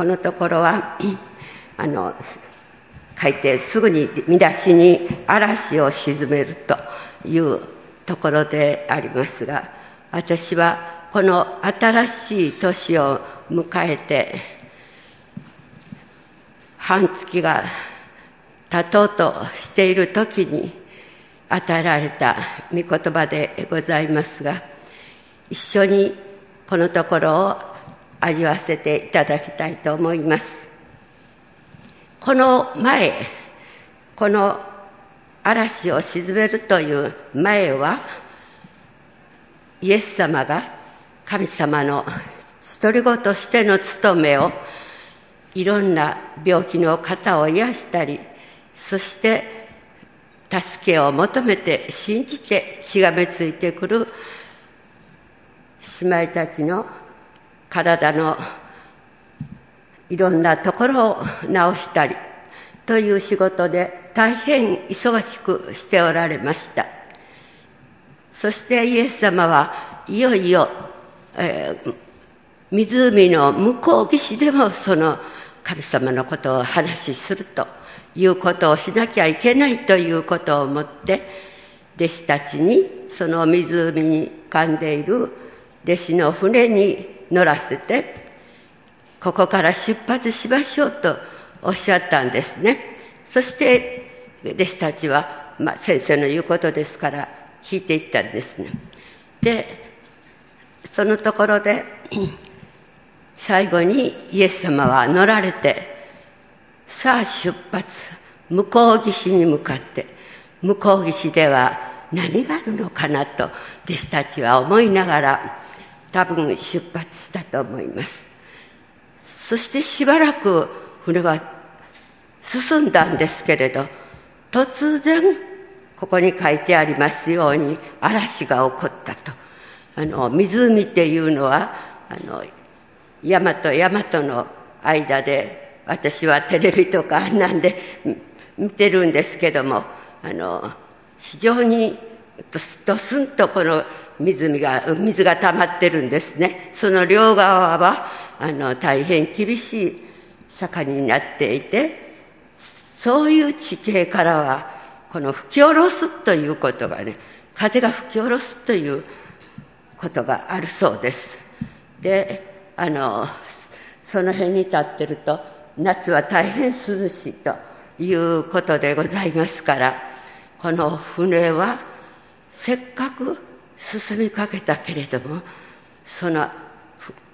このところはあの書いてすぐに見出しに嵐を鎮めるというところでありますが私はこの新しい年を迎えて半月が経とうとしている時に与えられた御言葉でございますが一緒にこのところを味わわせていただきたいと思います。この前この嵐を鎮めるという前はイエス様が神様の独り子としての務めをいろんな病気の方を癒したりそして助けを求めて信じてしがみついてくる姉妹たちの体のいろんなところを治したりという仕事で大変忙しくしておられました。そしてイエス様はいよいよ、えー、湖の向こう岸でもその神様のことを話しするということをしなきゃいけないということをもって弟子たちにその湖に噛んでいる弟子の船に乗らせてここから出発しましょうとおっしゃったんですね。そして弟子たちは、まあ、先生の言うことですから聞いていったんですね。でそのところで 最後にイエス様は乗られてさあ出発向こう岸に向かって向こう岸では何があるのかなと弟子たちは思いながら多分出発したと思います。そしてしばらく船は進んだんですけれど突然ここに書いてありますように嵐が起こったと。あの湖っていうのはあの山と山との間で私はテレビとかなんで見てるんですけどもあの非常にドスンとこの湖が水が溜まってるんですね。その両側はあの大変厳しい坂になっていてそういう地形からはこの吹き下ろすということがね風が吹き下ろすということがあるそうです。であのその辺に立ってると夏は大変涼しいということでございますからこの船はせっかく進みかけたけれどもその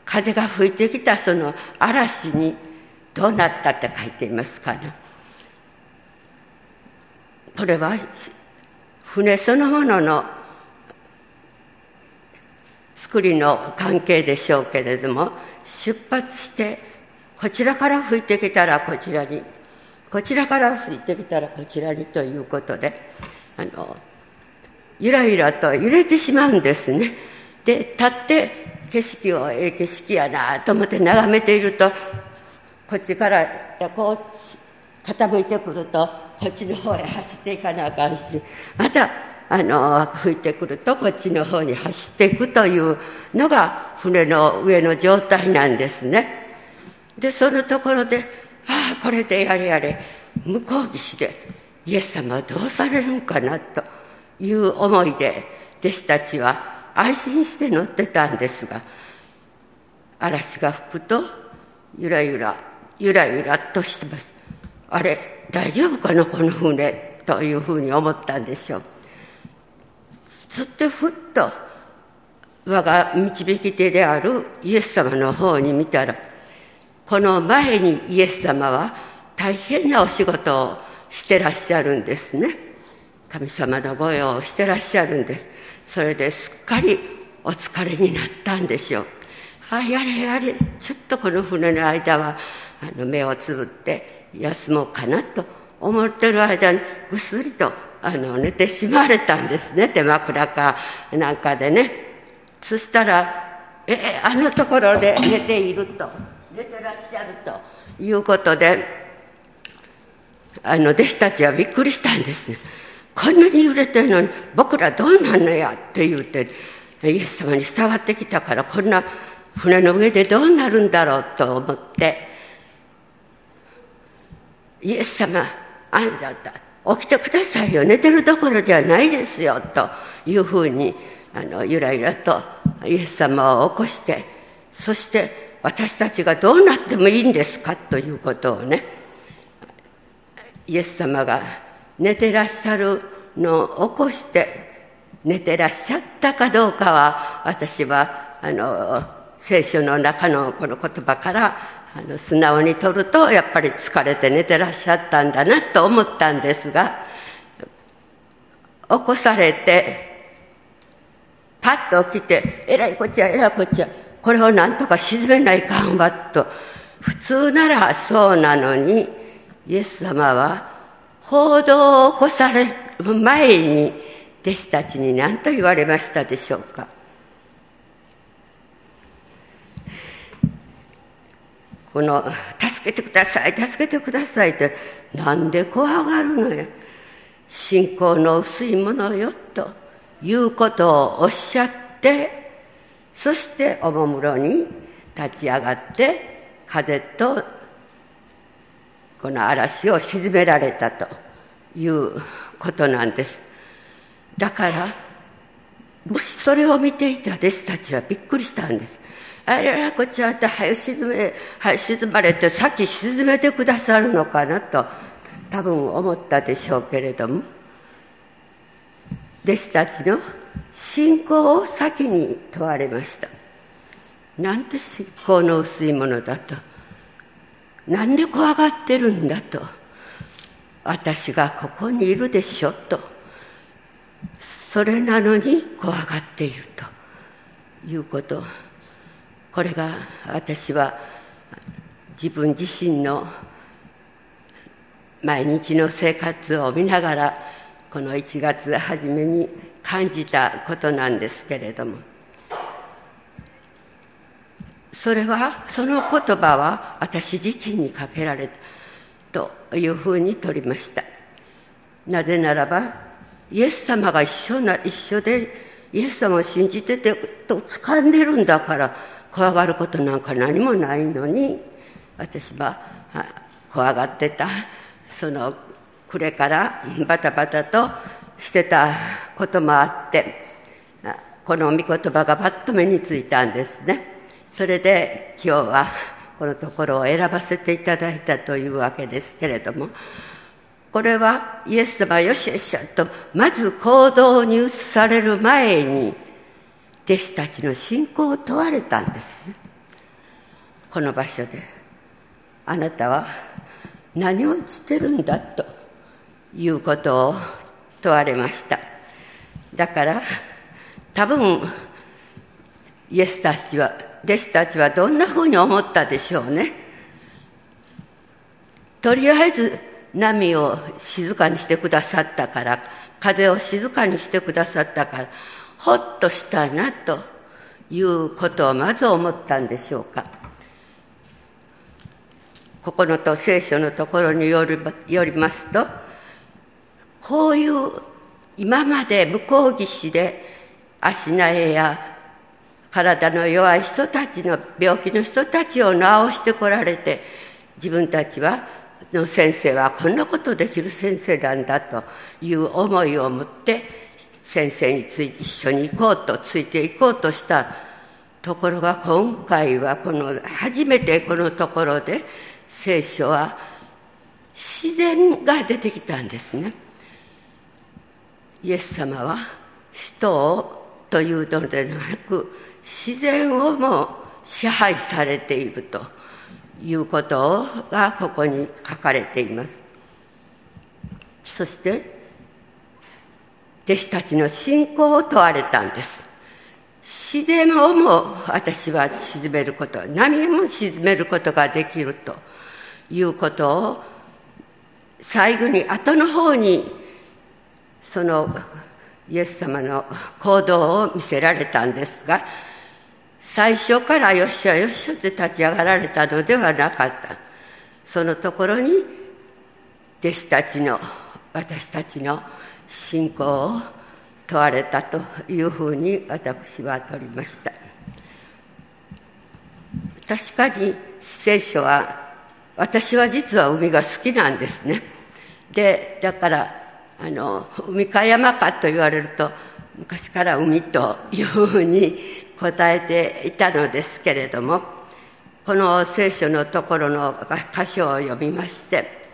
風が吹いてきたその嵐にどうなったって書いていますかね。これは船そのものの作りの関係でしょうけれども出発してこちらから吹いてきたらこちらにこちらから吹いてきたらこちらにということであのゆらゆらと揺れてしまうんですねで立って景色をええ景色やなと思って眺めているとこっちからこう傾いてくるとこっちの方へ走っていかなあかんしまたあの吹いてくるとこっちの方に走っていくというのが船の上の状態なんですね。でそのところでああこれでやれやれ向こう岸でイエス様はどうされるんかなという思いで弟子たちは安心して乗ってたんですが嵐が吹くとゆらゆらゆらゆらとしてます。あれ大丈夫かなこの船というふうに思ったんでしょう。そしてふっと我が導き手であるイエス様の方に見たらこの前にイエス様は大変なお仕事をしてらっしゃるんですね。神様の御用をしてらっしゃるんです。それですっかりお疲れになったんでしょう。あやれやれ。ちょっとこの船の間はあの目をつぶって休もうかなと思ってる間にぐっすりとあの寝てしまわれたんですね。手枕かなんかでね。そしたらえあのところで寝ていると。出てらっしゃると。いうことであの弟子たちはびっくりしたんです。こんなに揺れてるのに僕らどうなんのやって言うてイエス様に伝わってきたからこんな船の上でどうなるんだろうと思ってイエス様あんた起きてくださいよ。寝てるどころじゃないですよというふうにあのゆらゆらとイエス様を起こしてそして私たちがどうなってもいいんですかということをねイエス様が寝てらっしゃるのを起こして寝てらっしゃったかどうかは私はあの聖書の中のこの言葉からあの素直にとるとやっぱり疲れて寝てらっしゃったんだなと思ったんですが起こされてパッと起きて「えらいこっちゃえらいこっちゃこれをなんとか沈めないかんわ」と。普通ならそうなのにイエス様は行動を起こされる前に弟子たちに何と言われましたでしょうか。この「助けてください助けてください」ってなんで怖がるのや信仰の薄いものよということをおっしゃってそしておもむろに立ち上がって風とこの嵐を沈められたということなんです。だからもしそれを見ていた弟子たちはびっくりしたんです。あれらこっちはって早沈め早沈まれて先沈めてくださるのかなと多分思ったでしょうけれども。弟子たちの信仰を先に問われました。なんて信仰の薄いものだと。なんで怖がってるんだと。私がここにいるでしょと。それなのに怖がっていると。いうこと。これが私は自分自身の毎日の生活を見ながらこの1月初めに感じたことなんですけれども。それはその言葉は私自身にかけられたというふうに取りました。なぜならばイエス様が一緒な一緒でイエス様を信じててと掴んでるんだから怖がることなんか何もないのに私は怖がってた。その暮れからバタバタとしてたこともあってこの御言葉がパッと目についたんですね。それで今日はこのところを選ばせていただいたというわけですけれどもこれはイエス様よしよしとまず行動に移される前に弟子たちの信仰を問われたんですね。この場所であなたは何をしてるんだということを問われました。だから多分イエスたちは弟子たちはどんなふうに思ったでしょうね。とりあえず波を静かにしてくださったから風を静かにしてくださったからほっとしたなということをまず思ったんでしょうか。ここのと聖書のところによりよりますとこういう今まで向こう岸で足苗や体の弱い人たちの病気の人たちを治してこられて自分たちはの先生はこんなことできる先生なんだという思いを持って先生につい一緒に行こうとついていこうとしたところが今回はこの初めてこのところで聖書は自然が出てきたんですね。イエス様は人をというのではなく自然をも支配されているということがここに書かれています。そして弟子たちの信仰を問われたんです。自然をも私は沈めること波も沈めることができるということを最後に後の方にそのイエス様の行動を見せられたんですが最初からよっしゃよっしゃって立ち上がられたのではなかったそのところに弟子たちの私たちの信仰を問われたというふうに私は取りました確かに聖書は私は実は海が好きなんですね。で、だから、あの、海か山かと言われると、昔から海というふうに答えていたのですけれども、この聖書のところの箇所を読みまして、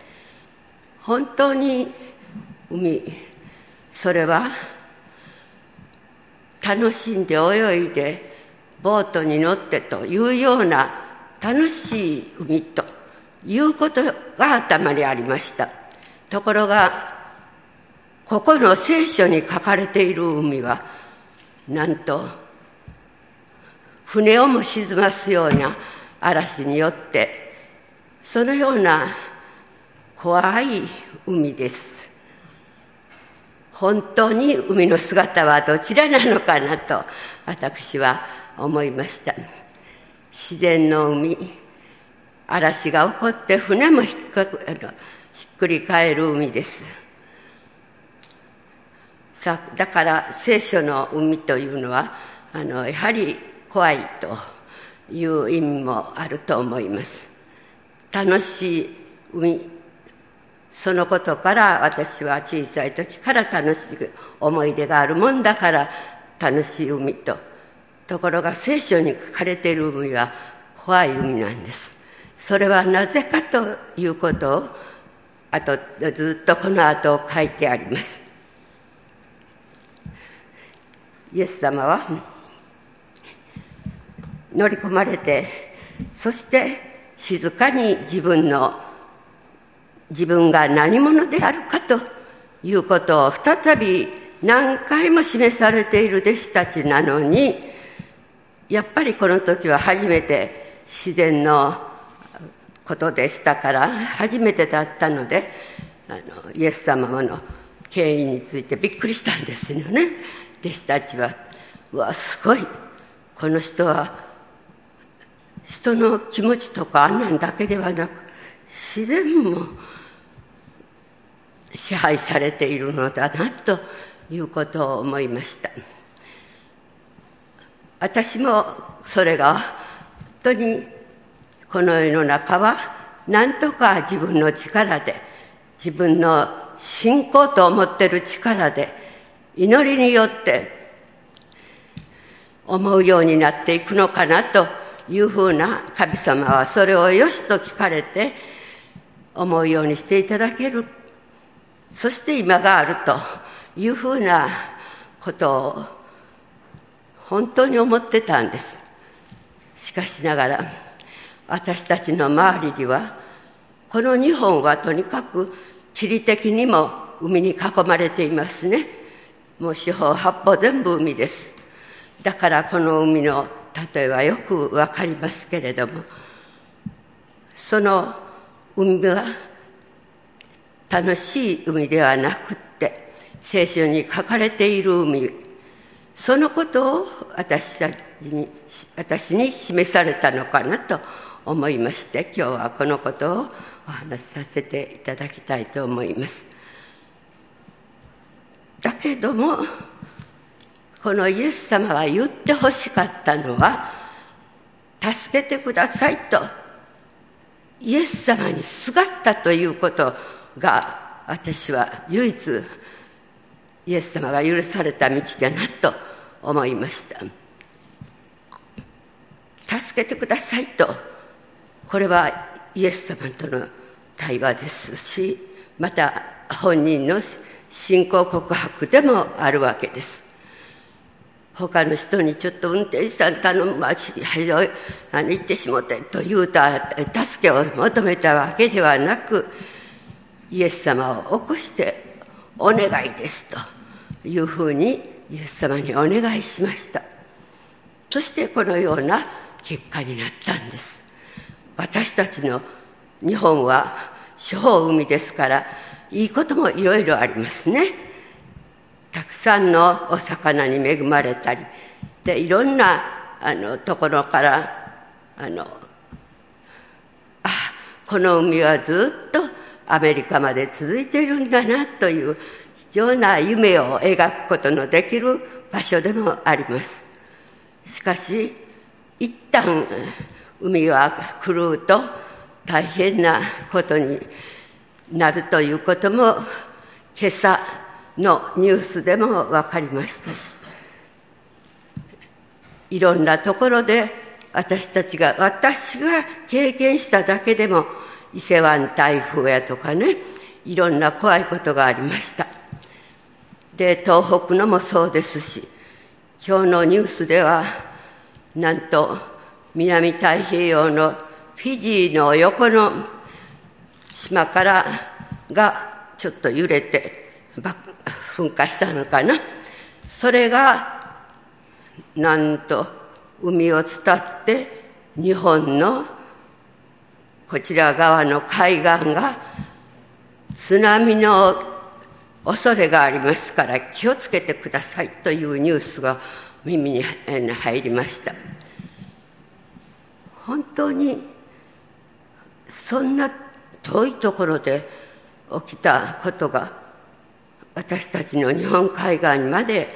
本当に海、それは楽しんで泳いでボートに乗ってというような楽しい海ということが頭にありました。ところが、ここの聖書に書かれている海は、なんと、船をも沈ますような嵐によって、そのような怖い海です。本当に海の姿はどちらなのかなと私は思いました。自然の海、嵐が起こって船もひっかくひっくり返る海です。さだから聖書の海というのはあのやはり怖いという意味もあると思います。楽しい海そのことから私は小さい時から楽しい思い出があるもんだから楽しい海と。ところが聖書に書かれている海は怖い海なんです。それはなぜかということをあとずっとこの後書いてあります。イエス様は乗り込まれてそして静かに自分の自分が何者であるかということを再び何回も示されている弟子たちなのにやっぱりこの時は初めて自然のことでしたから初めてだったのであのイエス様の権威についてびっくりしたんですよね。弟子たちはうわすごい。この人は人の気持ちとかあんなんだけではなく自然も支配されているのだなということを思いました。私もそれが本当にこの世の中は何とか自分の力で自分の信仰と思ってる力で祈りによって思うようになっていくのかなというふうな神様はそれをよしと聞かれて思うようにしていただける。そして今があるというふうなことを本当に思ってたんです。しかしながら私たちの周りにはこの日本はとにかく地理的にも海に囲まれていますね。もう四方八方全部海です。だからこの海の例えはよくわかりますけれどもその海は楽しい海ではなくって聖書に書かれている海そのことを私たちに私に示されたのかなと思いまして今日はこのことをお話しさせていただきたいと思います。だけどもこのイエス様が言ってほしかったのは助けてくださいとイエス様にすがったということが私は唯一イエス様が許された道だなと思いました。助けてくださいとこれはイエス様との対話ですしまた本人の信仰告白でもあるわけです。他の人にちょっと運転手さん頼むわしあの行ってしもてと言うた助けを求めたわけではなくイエス様を起こしてお願いですというふうにイエス様にお願いしました。そしてこのような結果になったんです。私たちの日本は四方海ですからいいこともいろいろありますね。たくさんのお魚に恵まれたり。でいろんなあのところからあのあこの海はずっとアメリカまで続いているんだなという非常な夢を描くことのできる場所でもあります。しかし一旦海は狂うと大変なことになるということも今朝のニュースでも分かりましたしいろんなところで私たちが私が経験しただけでも伊勢湾台風やとかねいろんな怖いことがありました。で東北のもそうですし今日のニュースではなんと南太平洋のフィジーの横の島からがちょっと揺れて噴火したのかな。それがなんと海を伝って日本のこちら側の海岸が津波の恐れがありますから気をつけてくださいというニュースが耳に入りました。本当にそんな遠いところで起きたことが私たちの日本海岸まで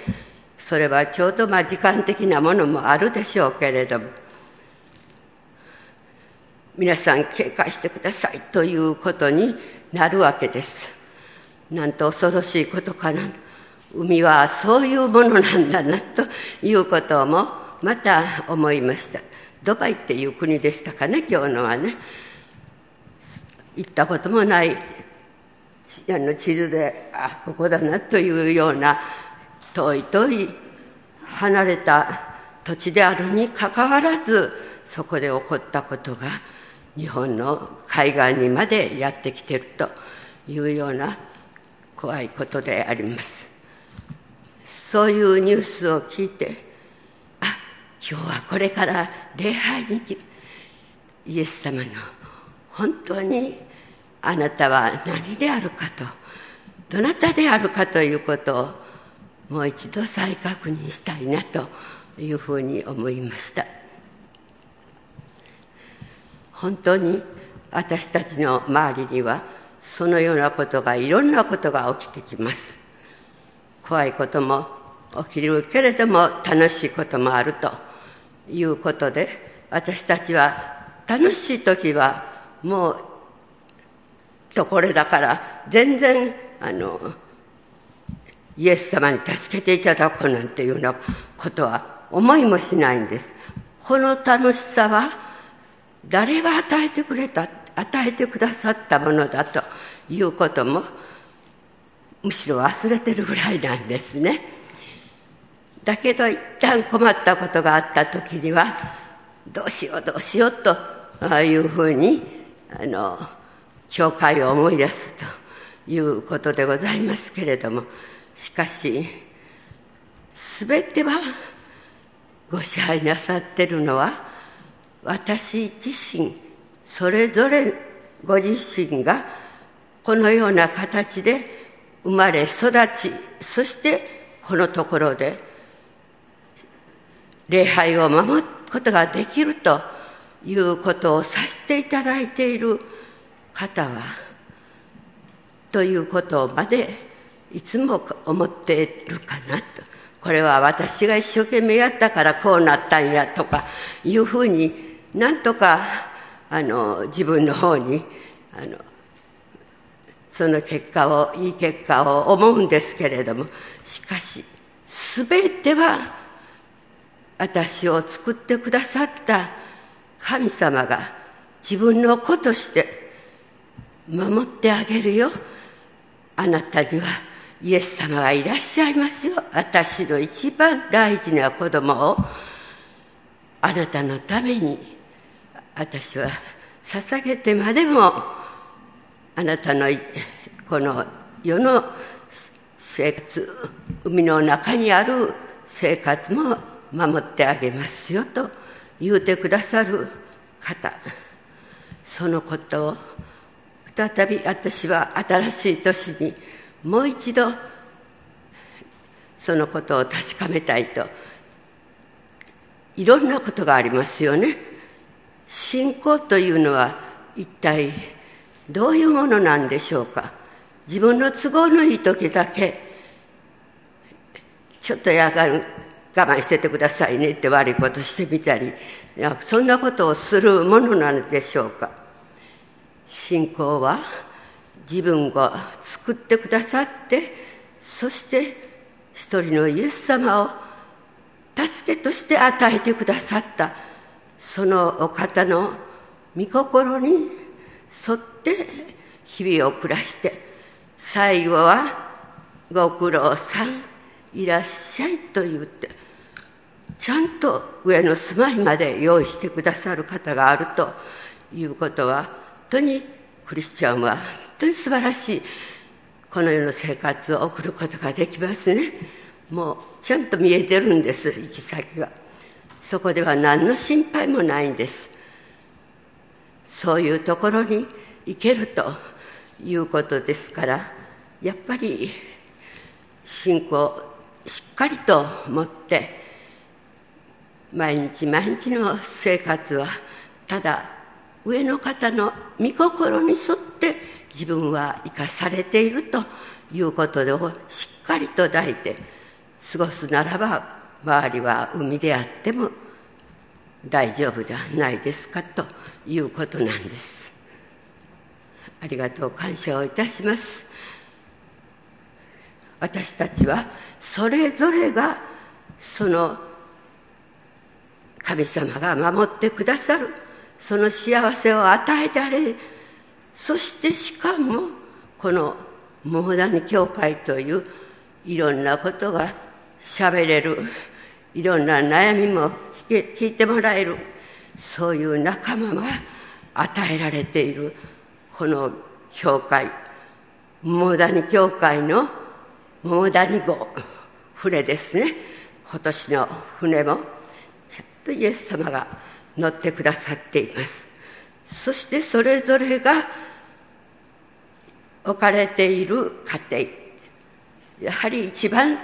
それはちょうどまあ時間的なものもあるでしょうけれども皆さん警戒してくださいということになるわけです。なんと恐ろしいことかな。海はそういうものなんだなということもまた思いました。ドバイっていう国でしたかね今日のはね。行ったこともないあの地図であここだなというような遠い遠い離れた土地であるにかかわらずそこで起こったことが日本の海岸にまでやってきているというような怖いことであります。そういうニュースを聞いてあ今日はこれから礼拝に行きイエス様の本当にあなたは何であるかとどなたであるかということをもう一度再確認したいなというふうに思いました。本当に私たちの周りにはそのようなことがいろんなことが起きてきます。怖いことも起きるけれども楽しいこともあるということで私たちは楽しい時はもうとこれだから全然あのイエス様に助けていただくなんていうようなことは思いもしないんです。この楽しさは誰が与えてくれた与えてくださったものだということもむしろ忘れてるぐらいなんですね。だけど一旦困ったことがあった時にはどうしようどうしようというふうにあの教会を思い出すということでございますけれどもしかし全てはご支配なさってるのは私自身それぞれご自身がこのような形で生まれ育ちそしてこのところで礼拝を守ることができるということをさせていただいている方はということまでいつも思っているかなと。これは私が一生懸命やったからこうなったんやとかいうふうになんとかあの自分の方にあのその結果をいい結果を思うんですけれどもしかし全ては私を作ってくださった神様が自分の子として守ってあげるよ。あなたにはイエス様がいらっしゃいますよ。私の一番大事な子供を。あなたのために私は捧げてまでもあなたのこの世の生活海の中にある生活も守ってあげますよと言うてくださる方。そのことを再び私は新しい年にもう一度そのことを確かめたいといろんなことがありますよね。信仰というのは一体どういうものなんでしょうか。自分の都合のいい時だけちょっとやがる我慢しててくださいねって悪いことしてみたりそんなことをするものなのでしょうか。信仰は自分を作ってくださってそして一人のイエス様を助けとして与えてくださったそのお方の御心に沿って日々を暮らして最後はご苦労さんいらっしゃいと言ってちゃんと上の住まいまで用意してくださる方があるということは当にクリスチャンは本当に素晴らしいこの世の生活を送ることができますね。もうちゃんと見えてるんです行き先は。そこでは何の心配もないんです。そういうところに行けるということですからやっぱり信仰しっかりと持って毎日毎日の生活はただ上の方の御心に沿って自分は生かされているということをしっかりと抱いて過ごすならば周りは海であっても大丈夫ではないですかということなんです。ありがとう感謝をいたします。私たちはそれぞれがその神様が守ってくださるその幸せを与えられそしてしかもこのモーダニ教会といういろんなことがしゃべれるいろんな悩みも聞いてもらえるそういう仲間が与えられているこの教会モーダニ教会のモーダニ号船ですね。今年の船もちゃんとイエス様が乗ってくださっています。そしてそれぞれが置かれている家庭。やはり一番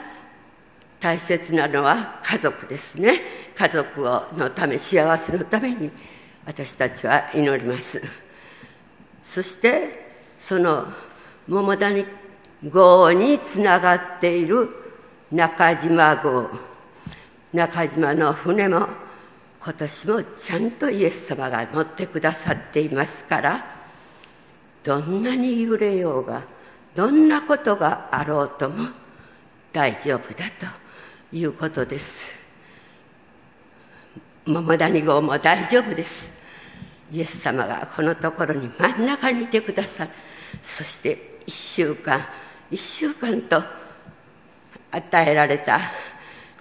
大切なのは家族ですね。家族をのため幸せのために私たちは祈ります。そしてその桃谷号につながっている中島号中島の船も今年もちゃんとイエス様が乗ってくださっていますからどんなに揺れようがどんなことがあろうとも大丈夫だということです。桃谷号も大丈夫です。イエス様がこのところに真ん中にいてくださる。そして一週間一週間と与えられた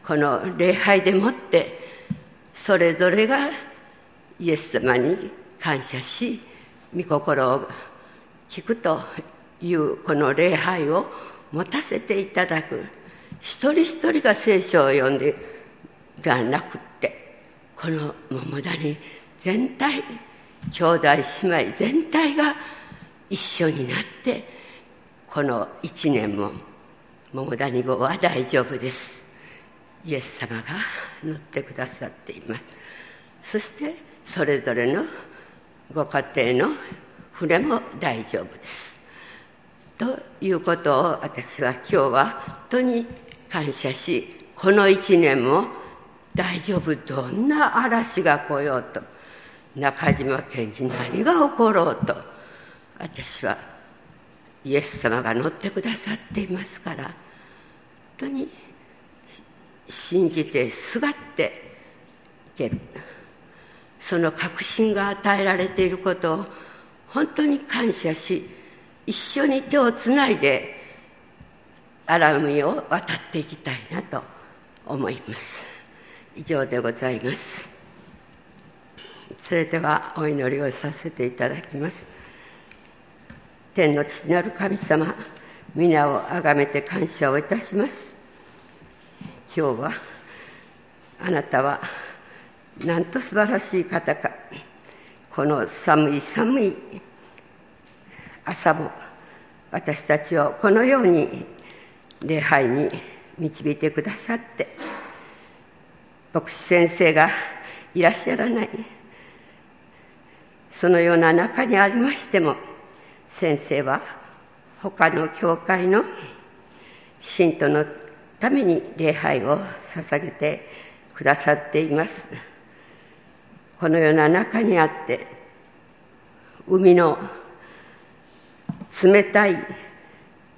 この礼拝でもってそれぞれがイエス様に感謝し御心を聞くというこの礼拝を持たせていただく。一人一人が聖書を読んでがなくってこの桃谷全体兄弟姉妹全体が一緒になってこの一年も桃谷号は大丈夫です。イエス様が乗ってくださっています。そしてそれぞれのご家庭の船も大丈夫です。ということを私は今日は本当に感謝しこの一年も大丈夫。どんな嵐が来ようと。中島県に何が起ころうと。私はイエス様が乗ってくださっていますから。本当に信じてすがっていける。その確信が与えられていることを本当に感謝し一緒に手をつないで荒海を渡っていきたいなと思います。以上でございます。それではお祈りをさせていただきます。天の父なる神様皆をあがめて感謝をいたします。今日はあなたはなんと素晴らしい方か。この寒い寒い朝も私たちをこのように礼拝に導いてくださって。牧師先生がいらっしゃらない。そのような中にありましても先生は他の教会の信徒のために礼拝を捧げてくださっています。このような中にあって海の冷たい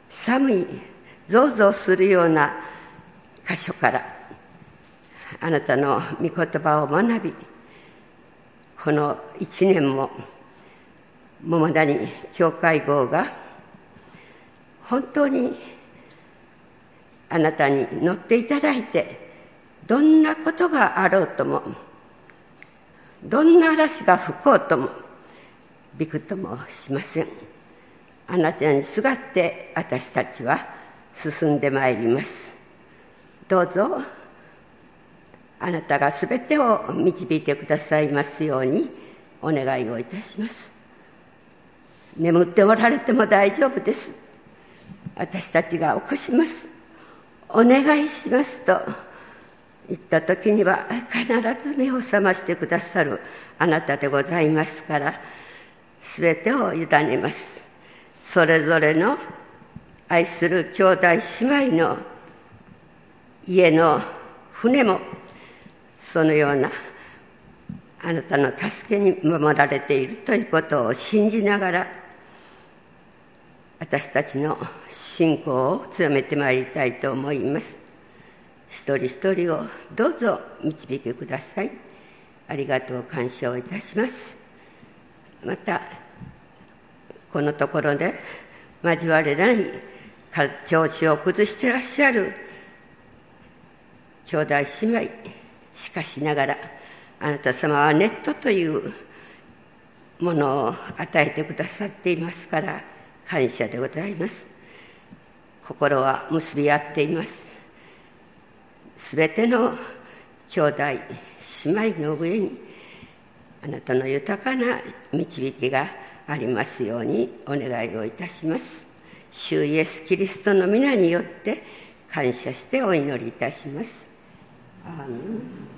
寒いゾウゾウするような箇所からあなたの御言葉を学びこの一年も桃谷教会号が本当にあなたに乗っていただいてどんなことがあろうともどんな嵐が吹こうともびくともしません。あなたにすがって私たちは進んでまいります。どうぞあなたがすべてを導いてくださいますようにお願いをいたします。眠っておられても大丈夫です。私たちが起こします。お願いしますと言った時には必ず目を覚ましてくださるあなたでございますから全てを委ねます。それぞれの愛する兄弟姉妹の家の船もそのようなあなたの助けに守られているということを信じながら私たちの信仰を強めてまいりたいと思います。一人一人をどうぞ導いてください。ありがとう感謝をいたします。またこのところで交われない調子を崩していらっしゃる兄弟姉妹しかしながらあなた様はネットというものを与えてくださっていますから感謝でございます。心は結び合っています。すべての兄弟姉妹の上にあなたの豊かな導きがありますようにお願いをいたします。主イエス・キリストの皆によって感謝してお祈りいたします。アーメン。